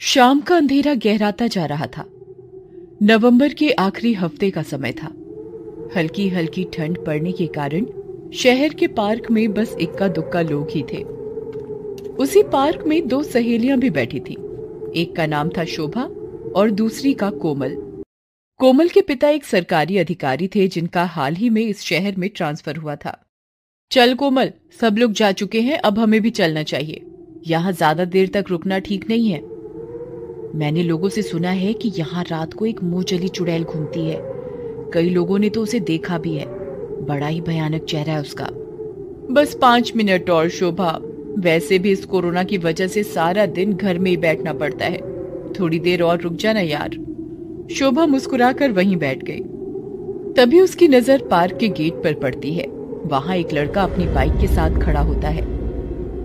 शाम का अंधेरा गहराता जा रहा था। नवंबर के आखिरी हफ़्ते का समय था। हल्की हल्की ठंड पड़ने के कारण शहर के पार्क में बस इक्का दुक्का लोग ही थे। उसी पार्क में दो सहेलियाँ भी बैठी थी। एक का नाम था शोभा और दूसरी का कोमल। कोमल के पिता एक सरकारी अधिकारी थे जिनका हाल ही में इस शहर में ट्रांसफ़र हुआ था। चल कोमल, सब लोग जा चुके हैं, अब हमें भी चलना चाहिए। यहाँ ज़्यादा देर तक रुकना ठीक नहीं है। मैंने लोगों से सुना है कि यहाँ रात को एक मुँह चली चुड़ैल घूमती है। कई लोगों ने तो उसे देखा भी है। बड़ा ही भयानक चेहरा है उसका। बस पाँच मिनट और, शोभा। वैसे भी इस कोरोना की वजह से सारा दिन घर में ही बैठना पड़ता है। थोड़ी देर और रुक जाना यार। शोभा मुस्कुराकर वहीं बैठ गई। तभी उसकी नज़र पार्क के गेट पर पड़ती है। वहाँ एक लड़का अपनी बाइक के साथ खड़ा होता है।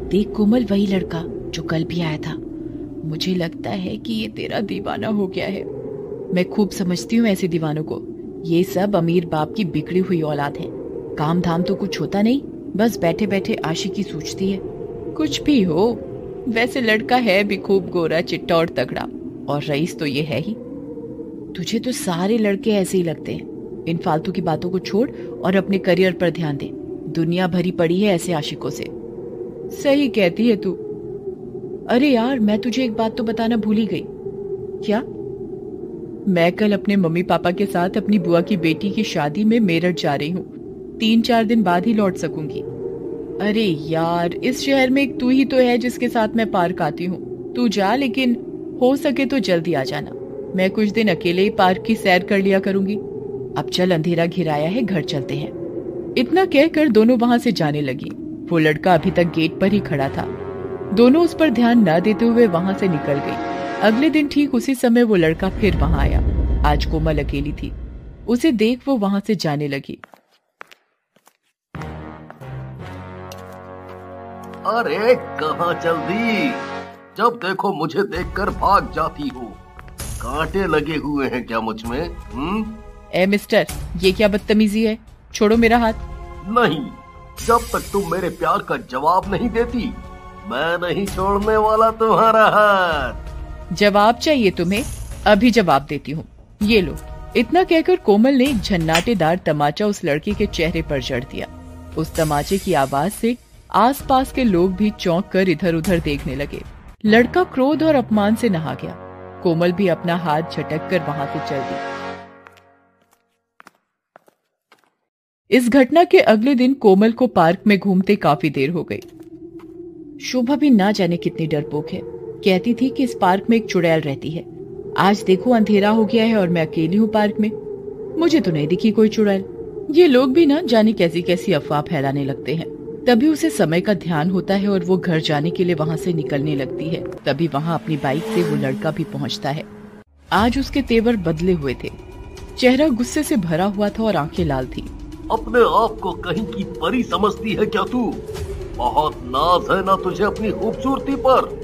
देख कोमल वही लड़का जो कल भी आया था। मुझे लगता है कि ये तेरा दीवाना हो गया है। मैं खूब समझती हूँ ऐसे दीवानों को। ये सब अमीर बाप की बिगड़ी हुई औलाद है। काम धाम तो कुछ होता नहीं, बस बैठे बैठे आशिकी सोचती है। कुछ भी हो, वैसे लड़का है भी खूब गोरा, चिट्टा और तगड़ा, और रईस तो ये है ही। तुझे तो सारे लड़के ऐसे ही लगते हैं। इन फालतू की बातों को छोड़ और अपने करियर पर ध्यान दे। दुनिया भरी पड़ी है ऐसे आशिकों से। सही कहती है तू। अरे यार, मैं तुझे एक बात तो बताना भूल ही गई। क्या? मैं कल अपने मम्मी पापा के साथ अपनी बुआ की बेटी की शादी में मेरठ जा रही हूँ। तीन चार दिन बाद ही लौट सकूँगी। अरे यार, इस शहर में एक तू ही तो है जिसके साथ मैं पार्क आती हूँ। तू जा, लेकिन हो सके तो जल्दी आ जाना। मैं कुछ दिन अकेले ही पार्क की सैर कर लिया करूँगी। अब चल, अंधेरा घिराया है, घर चलते हैं। इतना कहकर दोनों वहाँ से जाने लगी। वो लड़का अभी तक गेट पर ही खड़ा था। दोनों उस पर ध्यान न देते हुए वहाँ से निकल गई। अगले दिन ठीक उसी समय वो लड़का फिर वहाँ आया। आज कोमल अकेली थी। उसे देख वो वहाँ से जाने लगी। अरे कहा चल दी जब देखो मुझे देखकर भाग जाती हो। कांटे लगे हुए हैं क्या मुझमें हम्म? ए मिस्टर ये क्या बदतमीजी है? छोड़ो मेरा हाथ। नहीं जब तक तुम मेरे प्यार का जवाब नहीं देती मैं नहीं छोड़ने वाला तुम्हारा हाथ। जवाब चाहिए तुम्हें, अभी जवाब देती हूँ। ये लो, इतना कहकर कोमल ने एक झन्नाटेदार तमाचा उस लड़के के चेहरे पर जड़ दिया। उस तमाचे की आवाज़ से आसपास के लोग भी चौंक कर इधर उधर देखने लगे। लड़का क्रोध और अपमान से नहा गया। कोमल भी अपना हाथ झटक कर वहाँ से चल दी। इस घटना के अगले दिन कोमल को पार्क में घूमते काफ़ी देर हो गई। शोभा भी ना जाने कितनी डरपोक है। कहती थी कि इस पार्क में एक चुड़ैल रहती है। आज देखो अंधेरा हो गया है और मैं अकेली हूँ पार्क में। मुझे तो नहीं दिखी कोई चुड़ैल। ये लोग भी ना जाने कैसी कैसी अफवाह फैलाने लगते हैं। तभी उसे समय का ध्यान होता है और वो घर जाने के लिए वहाँ से निकलने लगती है। तभी वहाँ अपनी बाइक से वो लड़का भी पहुँचता है। आज उसके तेवर बदले हुए थे। चेहरा गुस्से से भरा हुआ था और आँखें लाल थी। अपने आप को कहीं की परी समझती है क्या तू? बहुत नाज है ना तुझे अपनी खूबसूरती पर।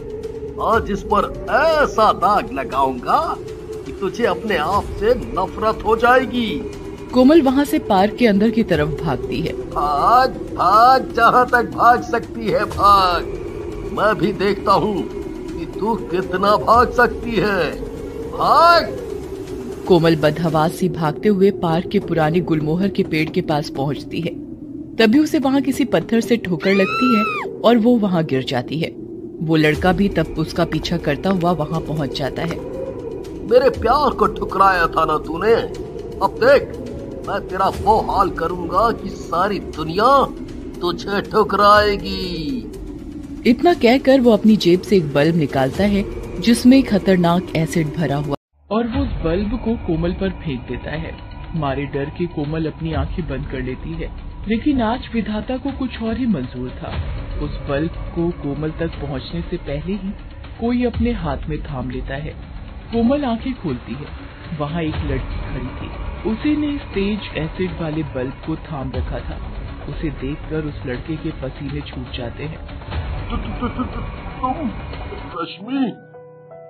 आज इस पर ऐसा दाग लगाऊँगा कि तुझे अपने आप से नफरत हो जाएगी। कोमल वहाँ से पार्क के अंदर की तरफ़ भागती है। भाग भाग जहाँ तक भाग सकती है भाग। मैं भी देखता हूँ कि तू कितना भाग सकती है। भाग। कोमल बदहवास सी भागते हुए पार्क के पुराने गुलमोहर के पेड़ के पास पहुँचती है। तभी उसे वहाँ किसी पत्थर से ठोकर लगती है और वो वहाँ गिर जाती है। वो लड़का भी तब उसका पीछा करता हुआ वहाँ पहुँच जाता है। मेरे प्यार को ठुकराया था ना तूने? अब देख मैं तेरा वो हाल करूँगा कि सारी दुनिया तुझे ठुकराएगी। इतना कहकर वो अपनी जेब से एक बल्ब निकालता है जिसमें खतरनाक एसिड भरा हुआ और वो उस बल्ब को कोमल पर फेंक देता है। मारे डर के कोमल अपनी आँखें बंद कर लेती है। लेकिन आज विधाता को कुछ और ही मंजूर था। उस बल्ब को कोमल तक पहुँचने से पहले ही कोई अपने हाथ में थाम लेता है। कोमल आँखें खोलती है। वहाँ एक लड़की खड़ी थी। उसी ने इस तेज एसिड वाले बल्ब को थाम रखा था। उसे देखकर उस लड़के के पसीने छूट जाते हैं। तुम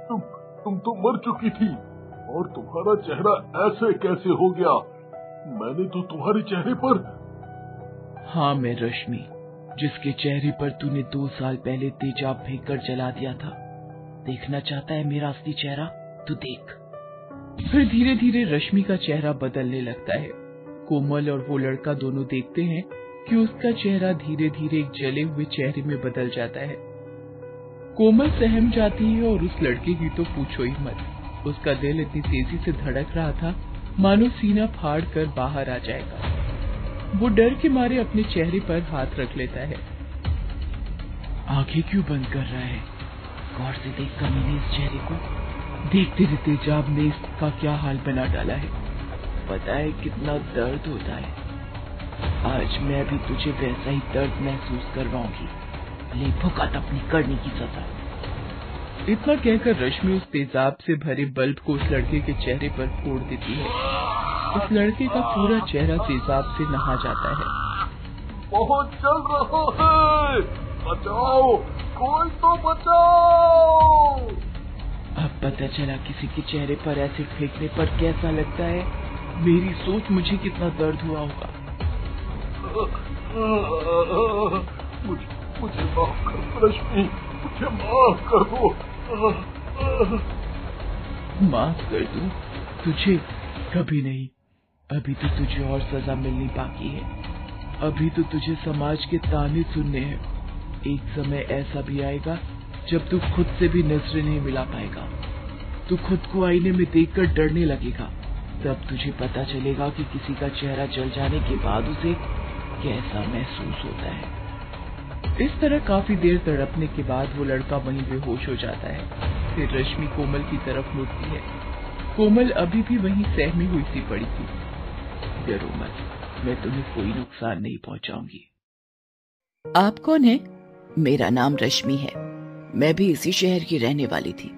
तुम तुम तो मर चुकी थी। और तुम्हारा चेहरा ऐसे कैसे हो गया? मैंने तो तुम्हारे चेहरे पर हाँ मैं रश्मि, जिसके चेहरे पर तूने दो साल पहले तेजाब फेंक कर जला दिया था। देखना चाहता है मेरा असली चेहरा? तू देख। फिर धीरे धीरे रश्मि का चेहरा बदलने लगता है। कोमल और वो लड़का दोनों देखते हैं कि उसका चेहरा धीरे धीरे एक जले हुए चेहरे में बदल जाता है। कोमल सहम जाती है और उस लड़के की तो पूछो ही मत। उसका दिल इतनी तेज़ी से धड़क रहा था, मानो सीना फाड़ कर बाहर आ जाएगा। वो डर के मारे अपने चेहरे पर हाथ रख लेता है। आँखें क्यों बंद कर रहा है? गौर से देख कमीने इस चेहरे को देखते रहते जाब ने इसका क्या हाल बना डाला है। पता है कितना दर्द होता है। आज मैं भी तुझे वैसा ही दर्द महसूस करवाऊँगी। ले भुगत अपनी करने की सजा। इतना कहकर रश्मि उस तेजाब से भरे बल्ब को उस लड़के के चेहरे पर फोड़ देती है। उस लड़के का पूरा चेहरा तेजाब से नहा जाता है। बहुत चल रहा है। बचाओ कोई तो बचाओ। अब पता चला किसी के चेहरे पर एसिड फेंकने पर कैसा लगता है। मेरी सोच मुझे कितना दर्द हुआ होगा। मुझे मुझे माफ़ कर रश्मि मुझे माफ़ कर दो। माफ़ कर दूँ? तुझे कभी नहीं। अभी तो तुझे और सजा मिलनी बाकी है। अभी तो तुझे समाज के ताने सुनने हैं। एक समय ऐसा भी आएगा, जब तू खुद से भी नज़रें नहीं मिला पाएगा। तू खुद को आईने में देखकर डरने लगेगा। तब तुझे पता चलेगा कि किसी का चेहरा जल जाने के बाद उसे कैसा महसूस होता है। इस तरह काफ़ी देर तड़पने के बाद वो लड़का वहीं बेहोश हो जाता है। फिर रश्मि कोमल की तरफ़ मुड़ती है। कोमल अभी भी वहीं सहमी हुई सी पड़ी थी। डरो मत मैं तुम्हें कोई नुकसान नहीं पहुंचाऊँगी। आप कौन है? मेरा नाम रश्मि है। मैं भी इसी शहर की रहने वाली थी।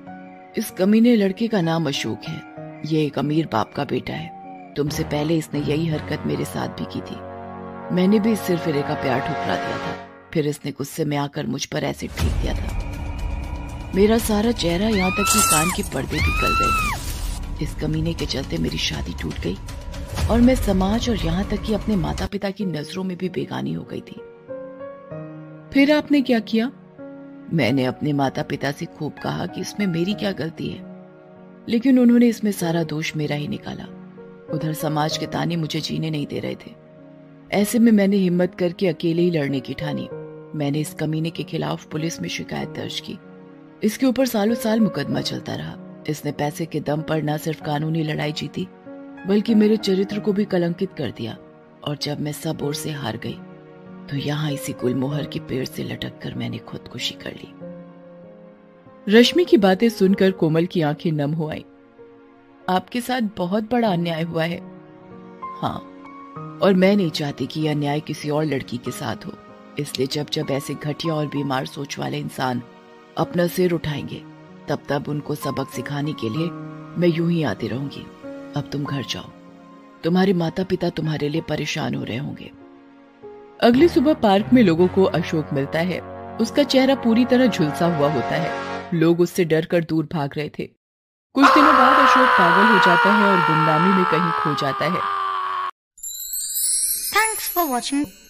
इस कमीने लड़के का नाम अशोक है। ये एक अमीर बाप का बेटा है। तुमसे पहले इसने यही हरकत मेरे साथ भी की थी। मैंने भी इस सिरफिरे का प्यार ठुकरा दिया था। फिर इसने गुस्से में आकर मुझ पर ऐसे फेंक दिया था। मेरा सारा चेहरा यहाँ तक कि कान के पर्दे भी गल गए थे। इस कमीने के चलते मेरी शादी टूट गई। और मैं समाज और यहाँ तक कि अपने माता पिता की नज़रों में भी बेगानी हो गई थी। फिर आपने क्या किया? मैंने अपने माता पिता से खूब कहा कि इसमें मेरी क्या गलती है। लेकिन उन्होंने इसमें सारा दोष मेरा ही निकाला। उधर समाज के ताने मुझे जीने नहीं दे रहे थे। ऐसे में मैंने हिम्मत करके अकेले ही लड़ने की ठानी। मैंने इस कमीने के खिलाफ पुलिस में शिकायत दर्ज की। इसके ऊपर सालों साल मुकदमा चलता रहा। इसने पैसे के दम पर न सिर्फ़ कानूनी लड़ाई जीती बल्कि मेरे चरित्र को भी कलंकित कर दिया, और जब मैं सब ओर से हार गई तो यहाँ इसी गुलमोहर के पेड़ से लटक कर मैंने खुदकुशी कर ली। रश्मि की बातें सुनकर कोमल की आँखें नम हो आई। आपके साथ बहुत बड़ा अन्याय हुआ है। हाँ और मैं नहीं चाहती कि यह अन्याय किसी और लड़की के साथ हो। इसलिए जब जब ऐसे घटिया और बीमार सोच वाले इंसान अपना सिर उठाएँगे, तब तब उनको सबक सिखाने के लिए मैं यूँ ही आती रहूँगी। अब तुम घर जाओ। तुम्हारे माता पिता तुम्हारे लिए परेशान हो रहे होंगे। अगली सुबह पार्क में लोगों को अशोक मिलता है। उसका चेहरा पूरी तरह झुलसा हुआ होता है। लोग उससे डर कर दूर भाग रहे थे। कुछ दिनों बाद अशोक पागल हो जाता है और गुमनामी में कहीं खो जाता है। Thanks for watching.